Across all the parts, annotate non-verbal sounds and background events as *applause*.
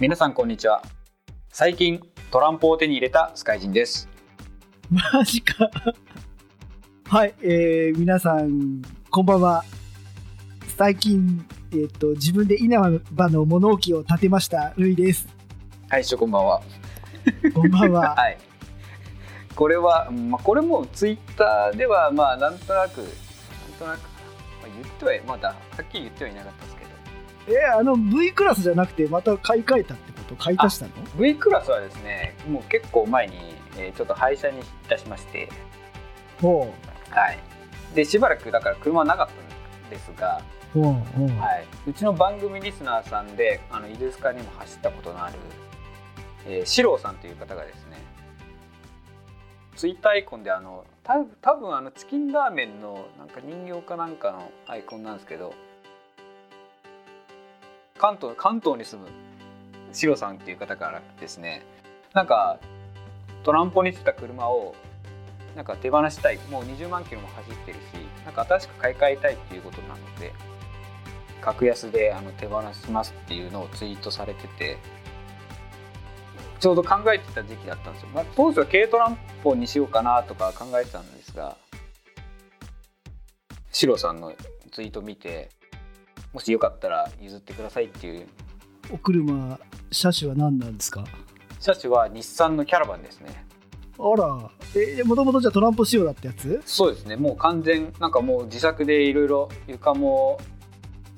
皆さんこんにちは最近トランプを手に入れたスカイジンですマジか。*laughs* はい、えー、皆さん、こんばんは。最近、えっ、と、自分で稲葉の物置を建てました、ルイです。はいしょこんばんはこんばんは。*laughs* はいこれは、まあ、これもツイッターではまあなんとなくなんとなく、まあ、言ってはいまだはっきり言ってはいなかったですえーあの V クラスじゃなくて、また買い替えたってこと？買い足したの？V クラスはですねもう結構前に、えーちょっと廃車にいたしまして。ほはい。でしばらくだから車はなかったんですが、う。ほうほう。はい、うちの番組リスナーさんであの伊豆スカにも走ったことのある、えー、四郎さんという方がですねツイッターアイコンであのた多分あのチキンラーメンのなんか人形かなんかのアイコンなんですけど関東関東に住む四郎さんっていう方からですねなんかトランポにしてた車をなんか手放したいもう20万キロも走ってるしなんか新しく買い替えたいっていうことなので格安であの手放しますっていうのをツイートされててちょうど考えてた時期だったんですよ、まあ、当時は軽トランポにしようかなとか考えてたんですがシロさんのツイート見てもしよかったら譲ってくださいっていう。お車、車種は何なんですか？車種は日産のキャラバンですね。あら、えー、もともとじゃあトランポ仕様だったやつ？そうですね。もう完全なんかもう自作でいろいろ床も。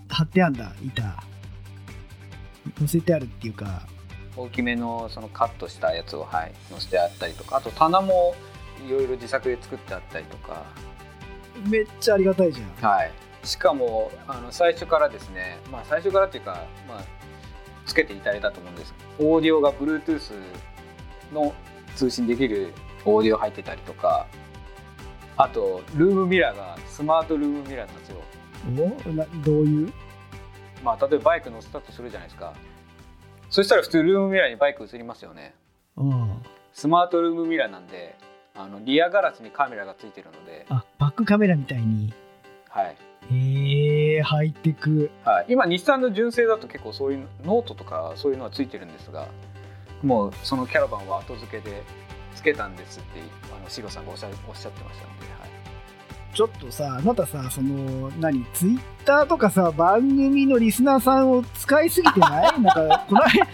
貼ってあんだ、板。乗せてあるっていうか、大きめのそのカットしたやつを、はい、乗せてあったりとか。あと棚もいろいろ自作で作ってあったりとか、めっちゃありがたいじゃん。はい、しかもあの最初からですね、まあ、最初からっていうか、まあ、つけていただいたと思うんです。オーディオが Bluetooth の通信できるオーディオ入ってたりとかあとルームミラーがスマートルームミラーなんですよ、おなどういう？まあ、例えばバイク乗せたとするじゃないですか。そしたら普通ルームミラーにバイク映りますよね。うん。スマートルームミラーなんであのリアガラスにカメラがついてるので、あ、バックカメラみたいに。はいへえー、ハイテク。はい、今日産の純正だと結構そういうノートとかそういうのはついてるんですがもうそのキャラバンは後付けでつけたんですってあのシロさんがおっしゃおっしゃってましたので、はい、ちょっとさ、あなたさ、その、何、ツイッターとかさ、番組のリスナーさんを使いすぎてない？*laughs* なんか、この間、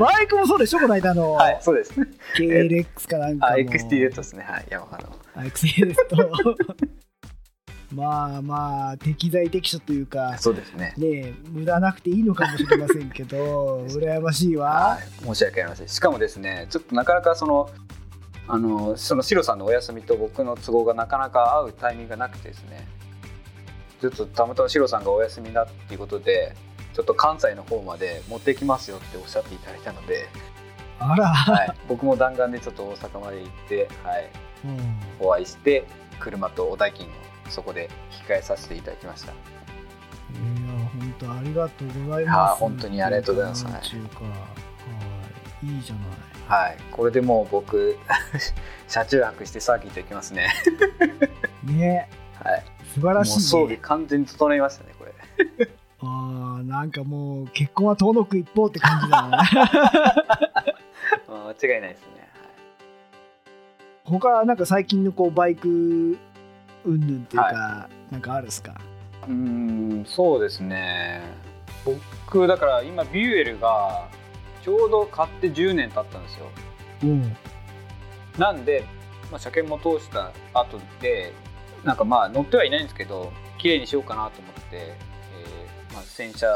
バイクもそうでしょ、この間の。はい、そうですね KLX かなんかも。あ XT レッドですねはいヤマハのあ XT ですと。*laughs* まあまあ、適材適所というか、そうですね。ねえ、無駄なくていいのかもしれませんけど、*laughs* 羨ましいわ。は。い、申し訳ありません。しかもですねちょっとなかなかそのあのそのシロさんのお休みと僕の都合がなかなか合うタイミングがなくてですね。ちょっとたまたまシロさんがお休みだっていうことでちょっと関西の方まで持ってきますよっておっしゃっていただいたので、あら、はい、僕も弾丸でちょっと大阪まで行って、はい、うん。お会いして車とお代金をそこで引き換えさせていただきました。いや本当ありがとうございはます。い本当にありがとうございます。はい、いいじゃない。はい。これでもう僕 *laughs* 車中泊してサーキット行きますね。ね、はい。素晴らしい、装備ね。完全に整いましたねこれ。ああ、なんかもう結婚は遠のく一方って感じだね。*laughs* あ間違いないですね。他なんか最近のこうバイク云々っていうか、なんかあるっすか？うーんそうですね僕だから今ビューエルがちょうど買って10年経ったんですようん。なんで、まあ、車検も通した後でなんかまあ乗ってはいないんですけど綺麗にしようかなと思って、えーまあ、洗車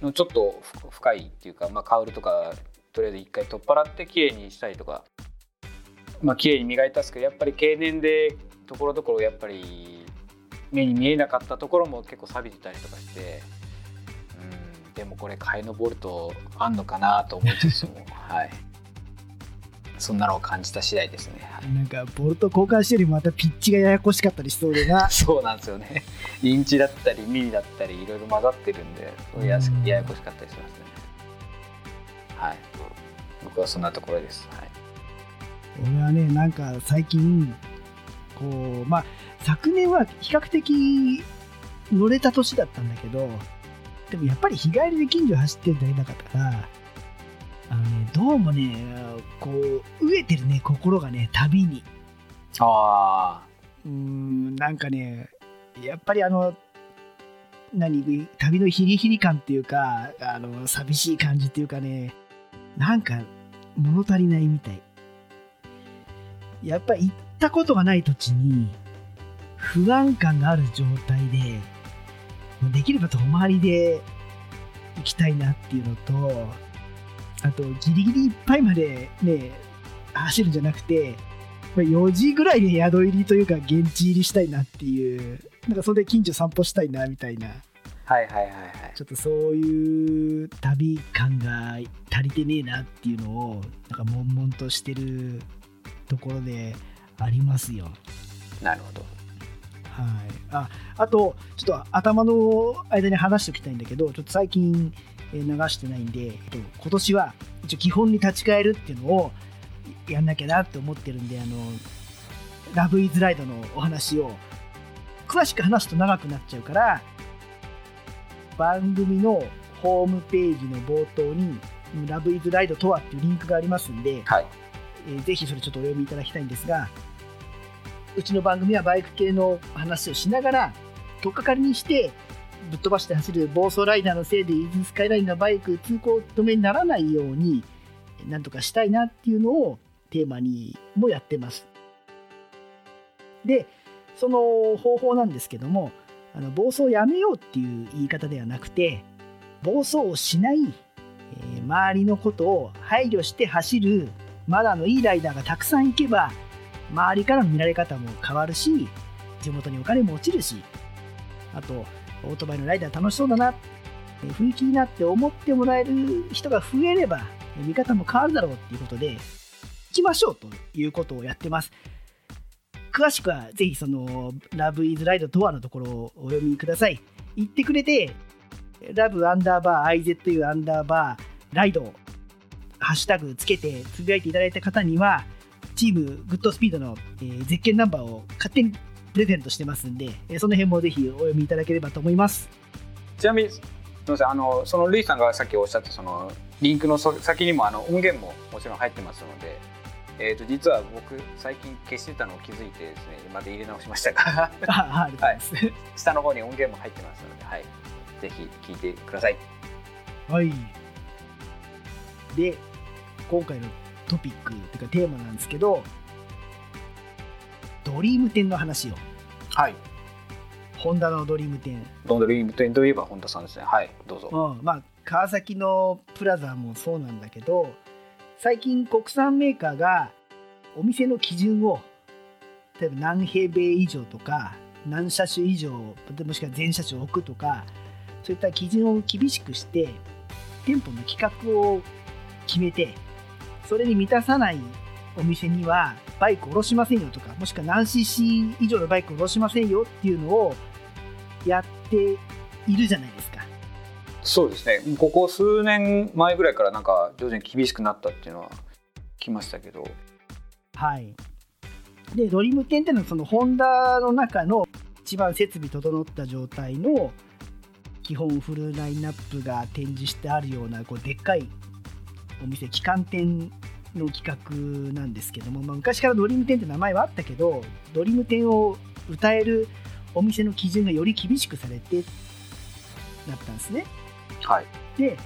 のちょっとふ深いっていうか、まあ、カウルとかとりあえず一回取っ払って綺麗にしたりとかまあ綺麗に磨いたんですけどやっぱり経年でところどころやっぱり目に見えなかったところも結構錆びてたりとかしてうんでもこれ替えのボルトあんのかなと思いつつも *laughs* はいそんなのを感じた次第ですね。はいなんかボルト交換してよりまたピッチがややこしかったりしそうでな。*laughs* そうなんですよね。*laughs* インチだったりミリだったりいろいろ混ざってるんで、ややこしかったりしますね。はい。僕はそんなところです。はい。俺はねなんか最近こうまあ昨年は比較的乗れた年だったんだけどでもやっぱり日帰りで近所走ってんだいなかったからあのねどうもねこう飢えてるね心がね旅に。あうーんなんかねやっぱりあの何旅のヒリヒリ感っていうかあの寂しい感じっていうかねなんか物足りないみたい。やっぱり行ったことがない土地に不安感がある状態でできれば遠回りで行きたいなっていうのとあとギリギリいっぱいまでね走るんじゃなくてまあ4時ぐらいで宿入りというか現地入りしたいなっていうなんかそれで近所散歩したいなみたいなあはいはいはいはい。ちょっとそういう旅感が足りてねえなっていうのをなんか悶々としてるところでありますよ。なるほど。はい、ああとちょっと頭の間に話しておきたいんだけどちょっと最近えー流してないんで、えっと、今年は一応基本に立ち返るっていうのをやんなきゃなって思ってるんであのラブイズライドのお話を詳しく話すと長くなっちゃうから番組のホームページの冒頭に「ラブイズライドとは」っていうリンクがありますんで、はいえーぜひそれちょっとお読みいただきたいんですがうちの番組はバイク系の話をしながらとっかかりにしてぶっ飛ばして走る暴走ライダーのせいでイーズスカイラインのバイク通行止めにならないようになんとかしたいなっていうのをテーマにもやってます。でその方法なんですけどもあの暴走をやめようっていう言い方ではなくて暴走をしない、えー周りのことを配慮して走るマナーのいいライダーがたくさんいけば周りからの見られ方も変わるし地元にお金も落ちるしあとオートバイのライダー楽しそうだな雰囲気いいなって思ってもらえる人が増えれば見方も変わるだろうっていうことで行きましょうということをやってます。詳しくはぜひそのラブイズライドドアのところをお読みください。言ってくれてラブアンダーバー IZU アンダーバーライドハッシュタグつけてつぶやいていただいた方にはチームグッドスピードの、えーゼッケンナンバーを勝手にプレゼントしてますんで、えーその辺もぜひお読みいただければと思います。ちなみにすみませんあのそのルイさんがさっきおっしゃったそのリンクのそ先にもあの音源ももちろん入ってますので、えー、と実は僕最近消してたのを気づいてですねまた入れ直しましたがあありがとうござい。下の方に音源も入ってますので、はい、ぜひ聞いてください。はい。で、今回のトピックというかテーマなんですけど、ドリーム10の話を。はい。ホンダのドリーム10。ドリーム10といえば本田さんですね。はい、どうぞ。うん、まあ川崎のプラザもそうなんだけど最近国産メーカーがお店の基準を例えば何平米以上とか何車種以上もしくは全車種置くとかそういった基準を厳しくして店舗の規格を決めてそれに満たさないお店にはバイクを下ろしませんよとかもしくは何 cc 以上のバイクを下ろしませんよっていうのをやっているじゃないですか。そうですね。ここ数年前ぐらいからなんか徐々に厳しくなったっていうのは聞きましたけど、はい。で、ドリーム10っていうのはそのホンダの中の一番設備整った状態の基本フルラインナップが展示してあるようなこうでっかいお店、旗艦店の企画なんですけども、まあ、昔からドリーム10って名前はあったけど、ドリーム10を歌えるお店の基準がより厳しくされてなったんですね。はい。で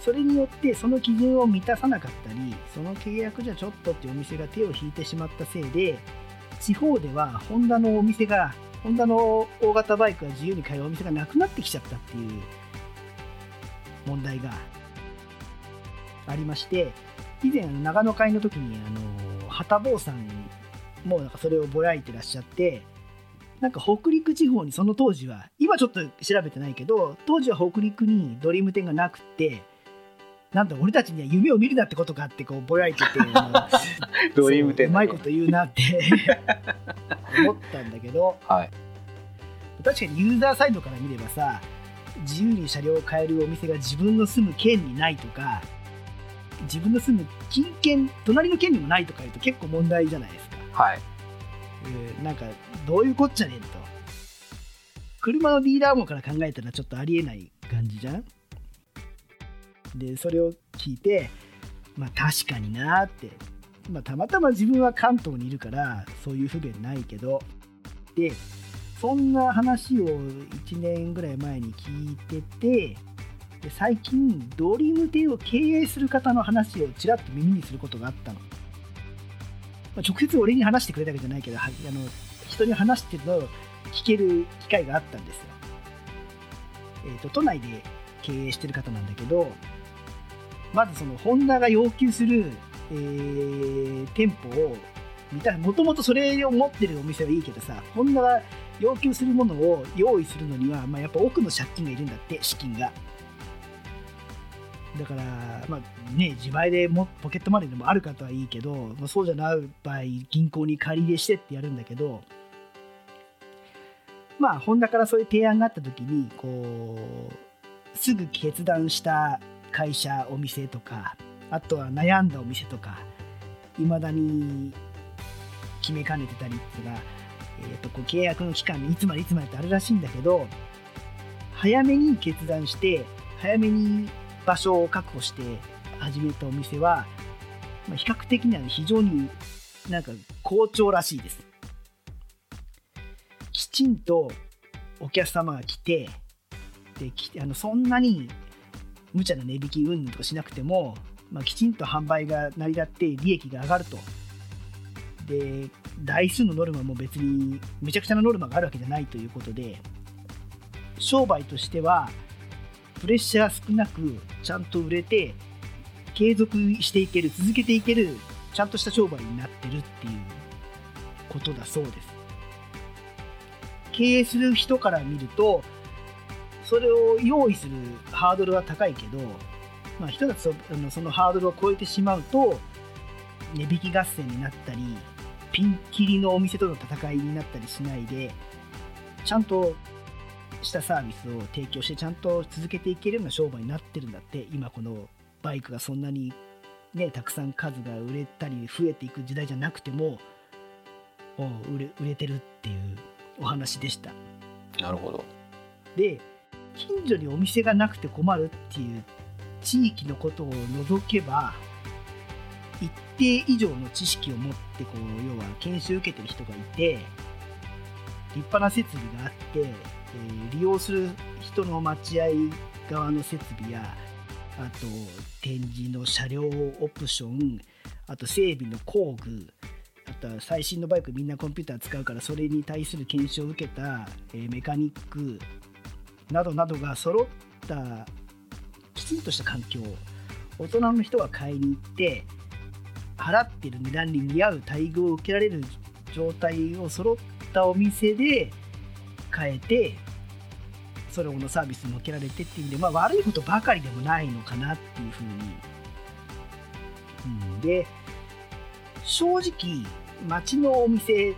それによってその基準を満たさなかったりその契約じゃちょっとっていうお店が手を引いてしまったせいで地方ではホンダのお店がホンダの大型バイクが自由に買えるお店がなくなってきちゃったっていう問題がありまして以前長野会の時にあの旗坊さんもなんかそれをぼやいてらっしゃってなんか北陸地方にその当時は今ちょっと調べてないけど当時は北陸にドリーム店がなくてなんだ俺たちには夢を見るなってことかってこうぼやいてて *laughs* ドリーム10そううまいこと言うなって思ったんだけどはい。確かにユーザーサイドから見ればさ自由に車両を買えるお店が自分の住む県にないとか自分の住む近県隣の県にもないとか言うと結構問題じゃないですか。はい。えーなんかどういうこっちゃねんと車のディーラー網から考えたらちょっとありえない感じじゃんでそれを聞いてまあ確かになって、まあ、たまたま自分は関東にいるからそういう不便ないけどでそんな話を1年ぐらい前に聞いててで最近ドリーム店を経営する方の話をちらっと耳にすることがあったの、まあ、直接俺に話してくれたわけじゃないけどあの人に話してるのを聞ける機会があったんですよ、えーと都内で経営してる方なんだけどまずそのホンダが要求する、えー店舗を見たもともとそれを持ってるお店はいいけどさホンダが要求するものを用意するのには、まあ、やっぱ奥の借金がいるんだって資金が。だからまあね自前でもポケットマネーでもある方はいいけど、まあ、そうじゃない場合銀行に借り入れしてってやるんだけどまあホンダからそういう提案があった時にこうすぐ決断した会社お店とかあとは悩んだお店とかいまだに決めかねてたりっていうのが、えー、とこう契約の期間にいつまでいつまでってあるらしいんだけど早めに決断して早めに場所を確保して始めたお店は、まあ、比較的には非常になんか好調らしいです。きちんとお客様が来てであのそんなに無茶な値引き云々とかしなくても、まあ、きちんと販売が成り立って利益が上がると。で台数のノルマも別にめちゃくちゃなノルマがあるわけじゃないということで商売としてはプレッシャー少なくちゃんと売れて継続していける続けていけるちゃんとした商売になってるっていうことだそうです。経営する人から見るとそれを用意するハードルは高いけど、まあ、人たちそあのそのハードルを超えてしまうと値引き合戦になったりピンキリのお店との戦いになったりしないでちゃんとしたサービスを提供してちゃんと続けていけるような商売になってるんだって今このバイクがそんなにねたくさん数が売れたり増えていく時代じゃなくても売れ売れてるっていうお話でした。なるほど。で近所にお店がなくて困るっていう地域のことを除けば一定以上の知識を持ってこう要は研修受けてる人がいて立派な設備があって、え利用する人の待合側の設備やあと展示の車両オプションあと整備の工具あとは最新のバイクみんなコンピューター使うからそれに対する研修を受けた、えメカニックなどなどが揃ったきちんとした環境大人の人が買いに行って払ってる値段に見合う待遇を受けられる状態を揃ったお店で買えてそれのサービスに受けられてっていうんで、まあ、悪いことばかりでもないのかなっていうふうに、うん、で正直町のお店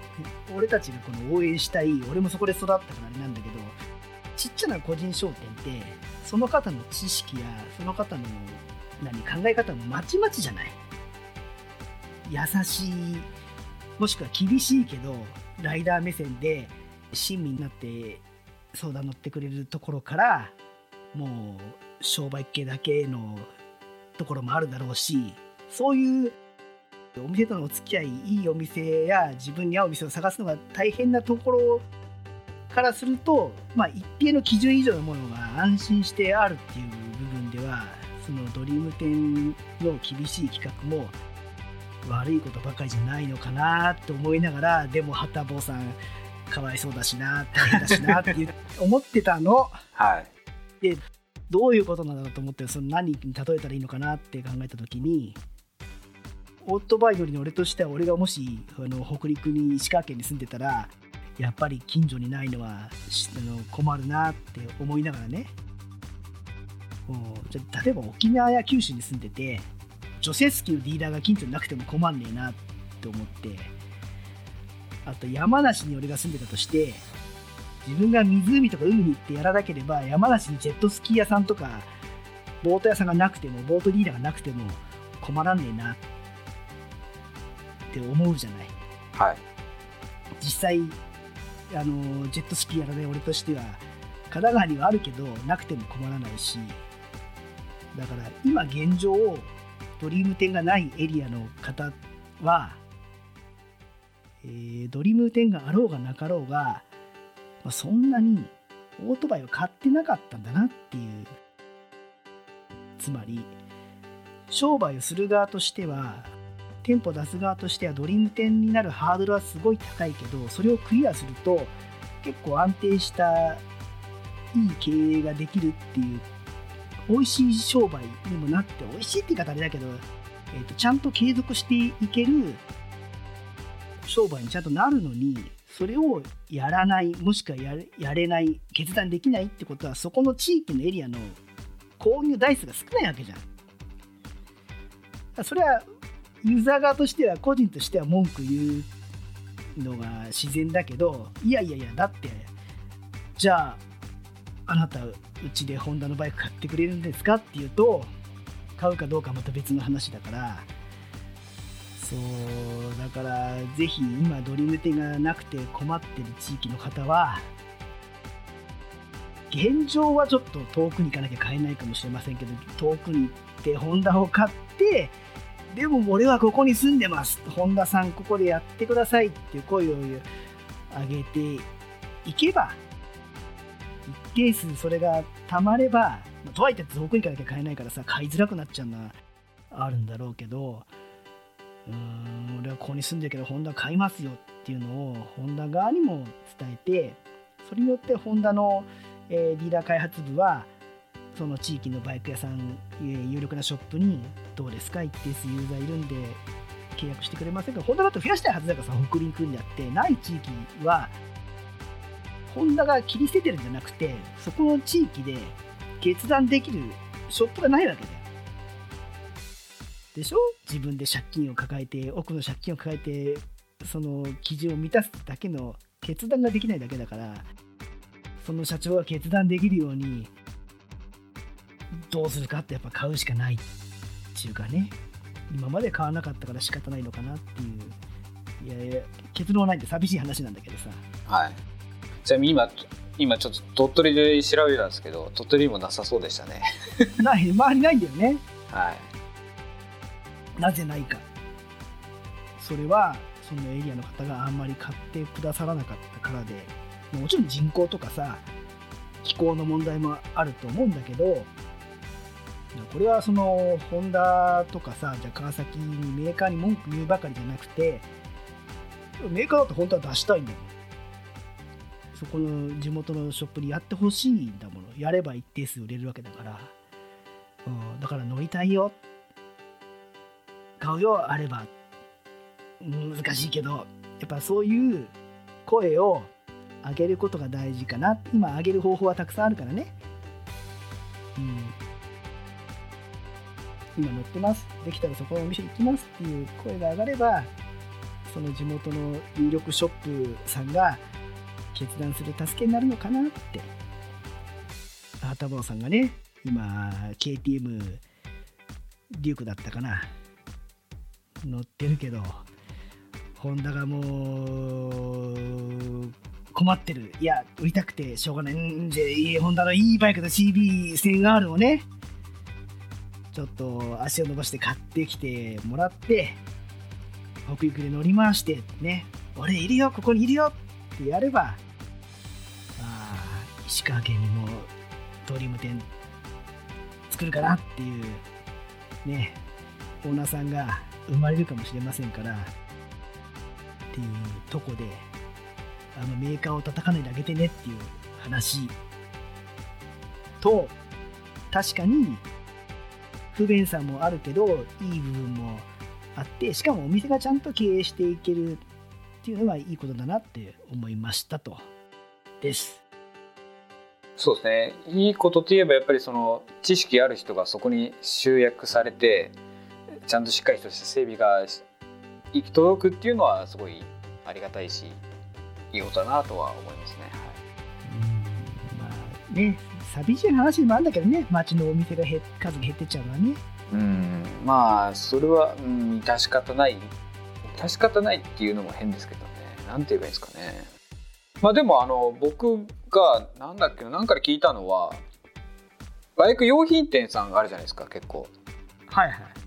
俺たちがこの応援したい俺もそこで育ったからあれなんだけどちっちゃな個人商店ってその方の知識やその方の何考え方もまちまちじゃない。優しいもしくは厳しいけどライダー目線で親身になって相談乗ってくれるところからもう商売系だけのところもあるだろうしそういうお店とのお付き合いいいお店や自分に合うお店を探すのが大変なところからすると、まあ、一定の基準以上のものが安心してあるっていう部分ではそのドリーム店の厳しい企画も悪いことばかりじゃないのかなって思いながらでも旗坊さんかわいそうだしな大変だしなって思ってたの。はい。どういうことなんだろうと思ってその何に例えたらいいのかなって考えた時にオートバイ乗りの俺としては俺がもしあの北陸に石川県に住んでたらやっぱり近所にないのはしあの困るなって思いながらね。じゃあ例えば沖縄や九州に住んでて除雪機のディーラーが近所になくても困んねえなって思ってあと山梨に俺が住んでたとして自分が湖とか海に行ってやらなければ山梨にジェットスキー屋さんとかボート屋さんがなくてもボートディーラーがなくても困らんねえなって思うじゃない。はい。実際あのジェットスキーやらない俺としては神奈川にはあるけどなくても困らないしだから今現状ドリーム店がないエリアの方は、えードリーム店があろうがなかろうが、まあ、そんなにオートバイを買ってなかったんだなっていう。つまり商売をする側としては店舗出す側としてはドリーム店になるハードルはすごい高いけどそれをクリアすると結構安定したいい経営ができるっていう美味しい商売にもなって美味しいって言い方あれだけど、えーとちゃんと継続していける商売にちゃんとなるのにそれをやらないもしくはやれやれない決断できないってことはそこの地域のエリアの購入台数が少ないわけじゃん。それはユーザー側としては個人としては文句言うのが自然だけどいやいやいやだってじゃああなたうちでホンダのバイク買ってくれるんですかっていうと買うかどうかまた別の話だからそうだからぜひ今ドリーム店がなくて困ってる地域の方は現状はちょっと遠くに行かなきゃ買えないかもしれませんけど遠くに行ってホンダを買ってでも俺はここに住んでます。本田さんここでやってくださいっていう声を上げていけば一定数それがたまれば、まとはいって遠くに行かなきゃ買えないからさ買いづらくなっちゃうのはあるんだろうけどうーん俺はここに住んでるけどホンダ買いますよっていうのをホンダ側にも伝えてそれによってホンダの、えーディーラー開発部はその地域のバイク屋さん、えー有力なショップにどうですか一定数ユーザーいるんで契約してくれませんか？ホンダだと増やしたいはずだからさ北陸にあってない地域はホンダが切り捨ててるんじゃなくてそこの地域で決断できるショップがないわけだよでしょ？自分で借金を抱えて奥の借金を抱えてその基準を満たすだけの決断ができないだけだからその社長が決断できるようにどうするかってやっぱ買うしかないっていうかね。今まで買わなかったから仕方ないのかなっていう。いやいや結論はないんで寂しい話なんだけどさ。はい。ちなみに今今ちょっと鳥取で調べたんですけど鳥取にもなさそうでしたね。*laughs* ない周りないんだよね。はいなぜないか。それはそのエリアの方があんまり買ってくださらなかったからで。もちろん人口とかさ気候の問題もあると思うんだけどこれはそのホンダとかさじゃ川崎にメーカーに文句言うばかりじゃなくてメーカーだって本当は出したいんだもんそこの地元のショップにやってほしいんだもの。やれば一定数売れるわけだから、うん、だから乗りたいよ。買うよあれば難しいけどやっぱそういう声を上げることが大事かな。今上げる方法はたくさんあるからね。うん。今乗ってます。できたらそこのお店行きますっていう声が上がればその地元の有力ショップさんが決断する助けになるのかなって。あタボさんがね今 KTM デュークだったかな。乗ってるけどホンダがもう困ってる。いや売りたくてしょうがない。んでホンダのいいバイクの CB1000R をねちょっと足を伸ばして買ってきてもらって北陸で乗り回してね俺いるよここにいるよってやればああ石川県にもドリーム店作るかなっていうねオーナーさんが生まれるかもしれませんからっていうとこであのメーカーを叩かないであげてねっていう話。と確かに不便さもあるけどいい部分もあってしかもお店がちゃんと経営していけるっていうのはいいことだなって思いましたと。です。そうですね。いいことといえばやっぱりその知識ある人がそこに集約されてちゃんとしっかりとした整備が行き届くっていうのはすごいありがたいしいいことだなとは思いますね。うんまあね寂しい話でもあるんだけどね街のお店が減数が減ってっちゃうのはねうんまあそれは、うん、致し方ない致し方ないっていうのも変ですけどねなんて言えばいいんですかね。まあでもあの僕がなんだっけな何から聞いたのはバイク用品店さんがあるじゃないですか結構。はいはい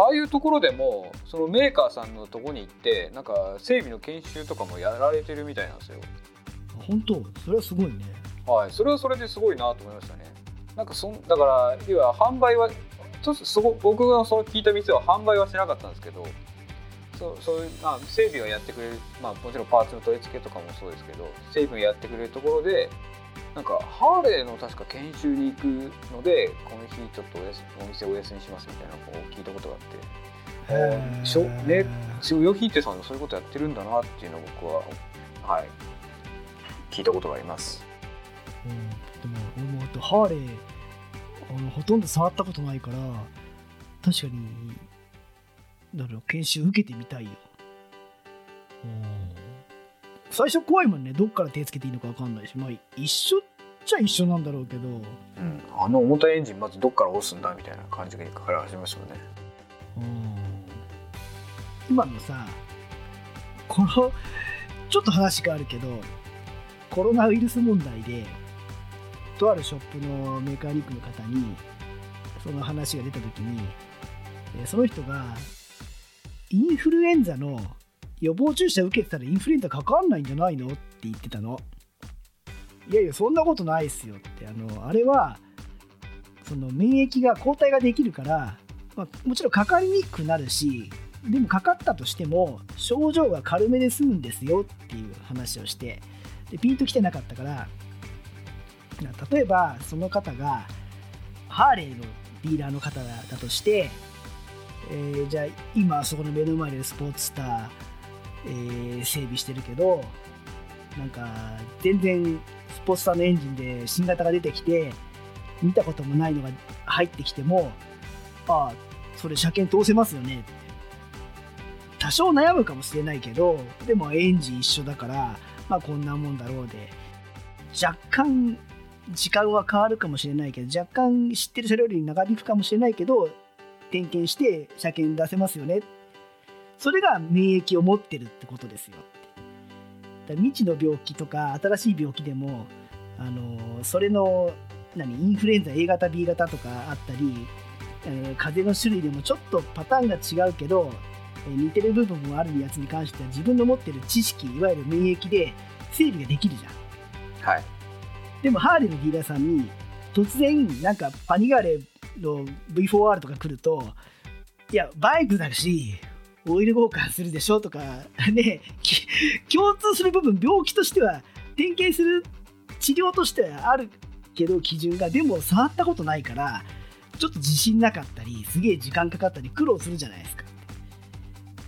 あああいうところでもそのメーカーさんのとこに行ってなんか整備の研修とかもやられてるみたいなんですよ。本当？それはすごいね。はいそれはそれですごいなと思いましたね。なんかそんだから要は販売はちょっとすご僕がその聞いた店は販売はしなかったんですけどそうそういう、まあ、整備をやってくれる、まあ、もちろんパーツの取り付けとかもそうですけど整備をやってくれるところでなんかハーレーの確か研修に行くのでこの日ちょっとおやすお店お休みしますみたいなのを聞いたことがあって。しょねしょヨヒーテさんのそういうことやってるんだなっていうのを僕ははい。聞いたことがあります。うん、でも俺もあとハーレーあのほとんど触ったことないから確かにだろう研修受けてみたいよ最初怖いもんね。どっから手つけていいのか分かんないし。まあ一緒っちゃ一緒なんだろうけど。うん、あの重たいエンジンまずどっから押すんだみたいな感じから始めましたよね。今のさこのちょっと話があるけどコロナウイルス問題でとあるショップのメーカーニックの方にその話が出た時にえーその人がインフルエンザの予防注射受けてたらインフルエンザかかんないんじゃないの？って言ってたの。いやいやそんなことないっすよって。あのあれはその免疫が抗体ができるから、まあ、もちろんかかりにくくなるしでもかかったとしても症状が軽めで済むんですよっていう話をしてでピンときてなかったから例えばその方がハーレーのディーラーの方だとして、えーじゃあ今そこの目の前でスポーツスター、えー整備してるけどなんか全然スポーツスターのエンジンで新型が出てきて見たこともないのが入ってきてもああそれ車検通せますよね。って多少悩むかもしれないけどでもエンジン一緒だからまあこんなもんだろうで。若干時間は変わるかもしれないけど若干知ってる車両より長引くかもしれないけど点検して車検出せますよね。ってそれが免疫を持ってるってことですよ。だ未知の病気とか新しい病気でもあのそれの何インフルエンザ A 型 B 型とかあったりえー風邪の種類でもちょっとパターンが違うけどえー似てる部分もあるやつに関しては自分の持ってる知識いわゆる免疫で整備ができるじゃん。はい。でもハーレーのディーラーさんに突然なんかパニガーレの V4R とか来るといやバイクだしオイル交換するでしょとか *laughs* ね共通する部分病気としては点検する治療としてはあるけど基準がでも触ったことないからちょっと自信なかったりすげえ時間かかったり苦労するじゃないですか。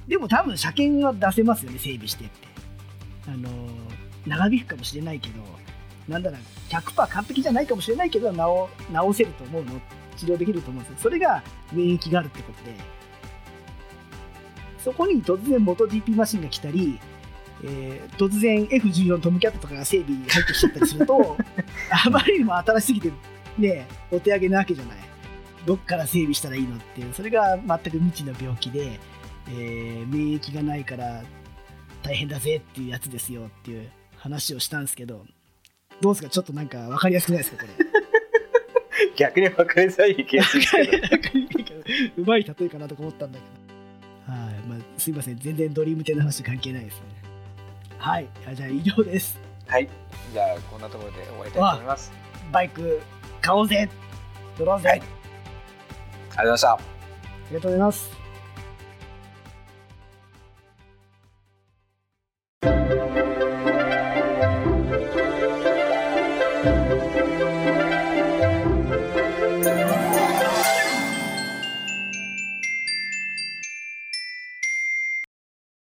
でも多分車検は出せますよね整備してって。あの長引くかもしれないけどなんだろう100%完璧じゃないかもしれないけど直直せると思うの？治療できると思うんですよ。それが免疫があるってことで。そこに突然元 GP マシンが来たり、えー突然 F14 トムキャットとかが整備入ってきちゃったりすると *laughs* あまりにも新しすぎてねお手上げなわけじゃない。どっから整備したらいいのっていう。それが全く未知の病気で、えー免疫がないから大変だぜっていうやつですよっていう話をしたんですけどどうですか？ちょっとなんか分かりやすくないですか？これ。*laughs* 逆に分かりづらい気がする *laughs* けど。うまい例えかなとか思ったんだけど。はい、まあ、すいません全然ドリーム店の話関係ないですね。はいあじゃあ以上です。はいじゃあこんなところで終わりたいと思います。バイク買おうぜ乗ろうぜ、はい。ありがとうございました。ありがとうございます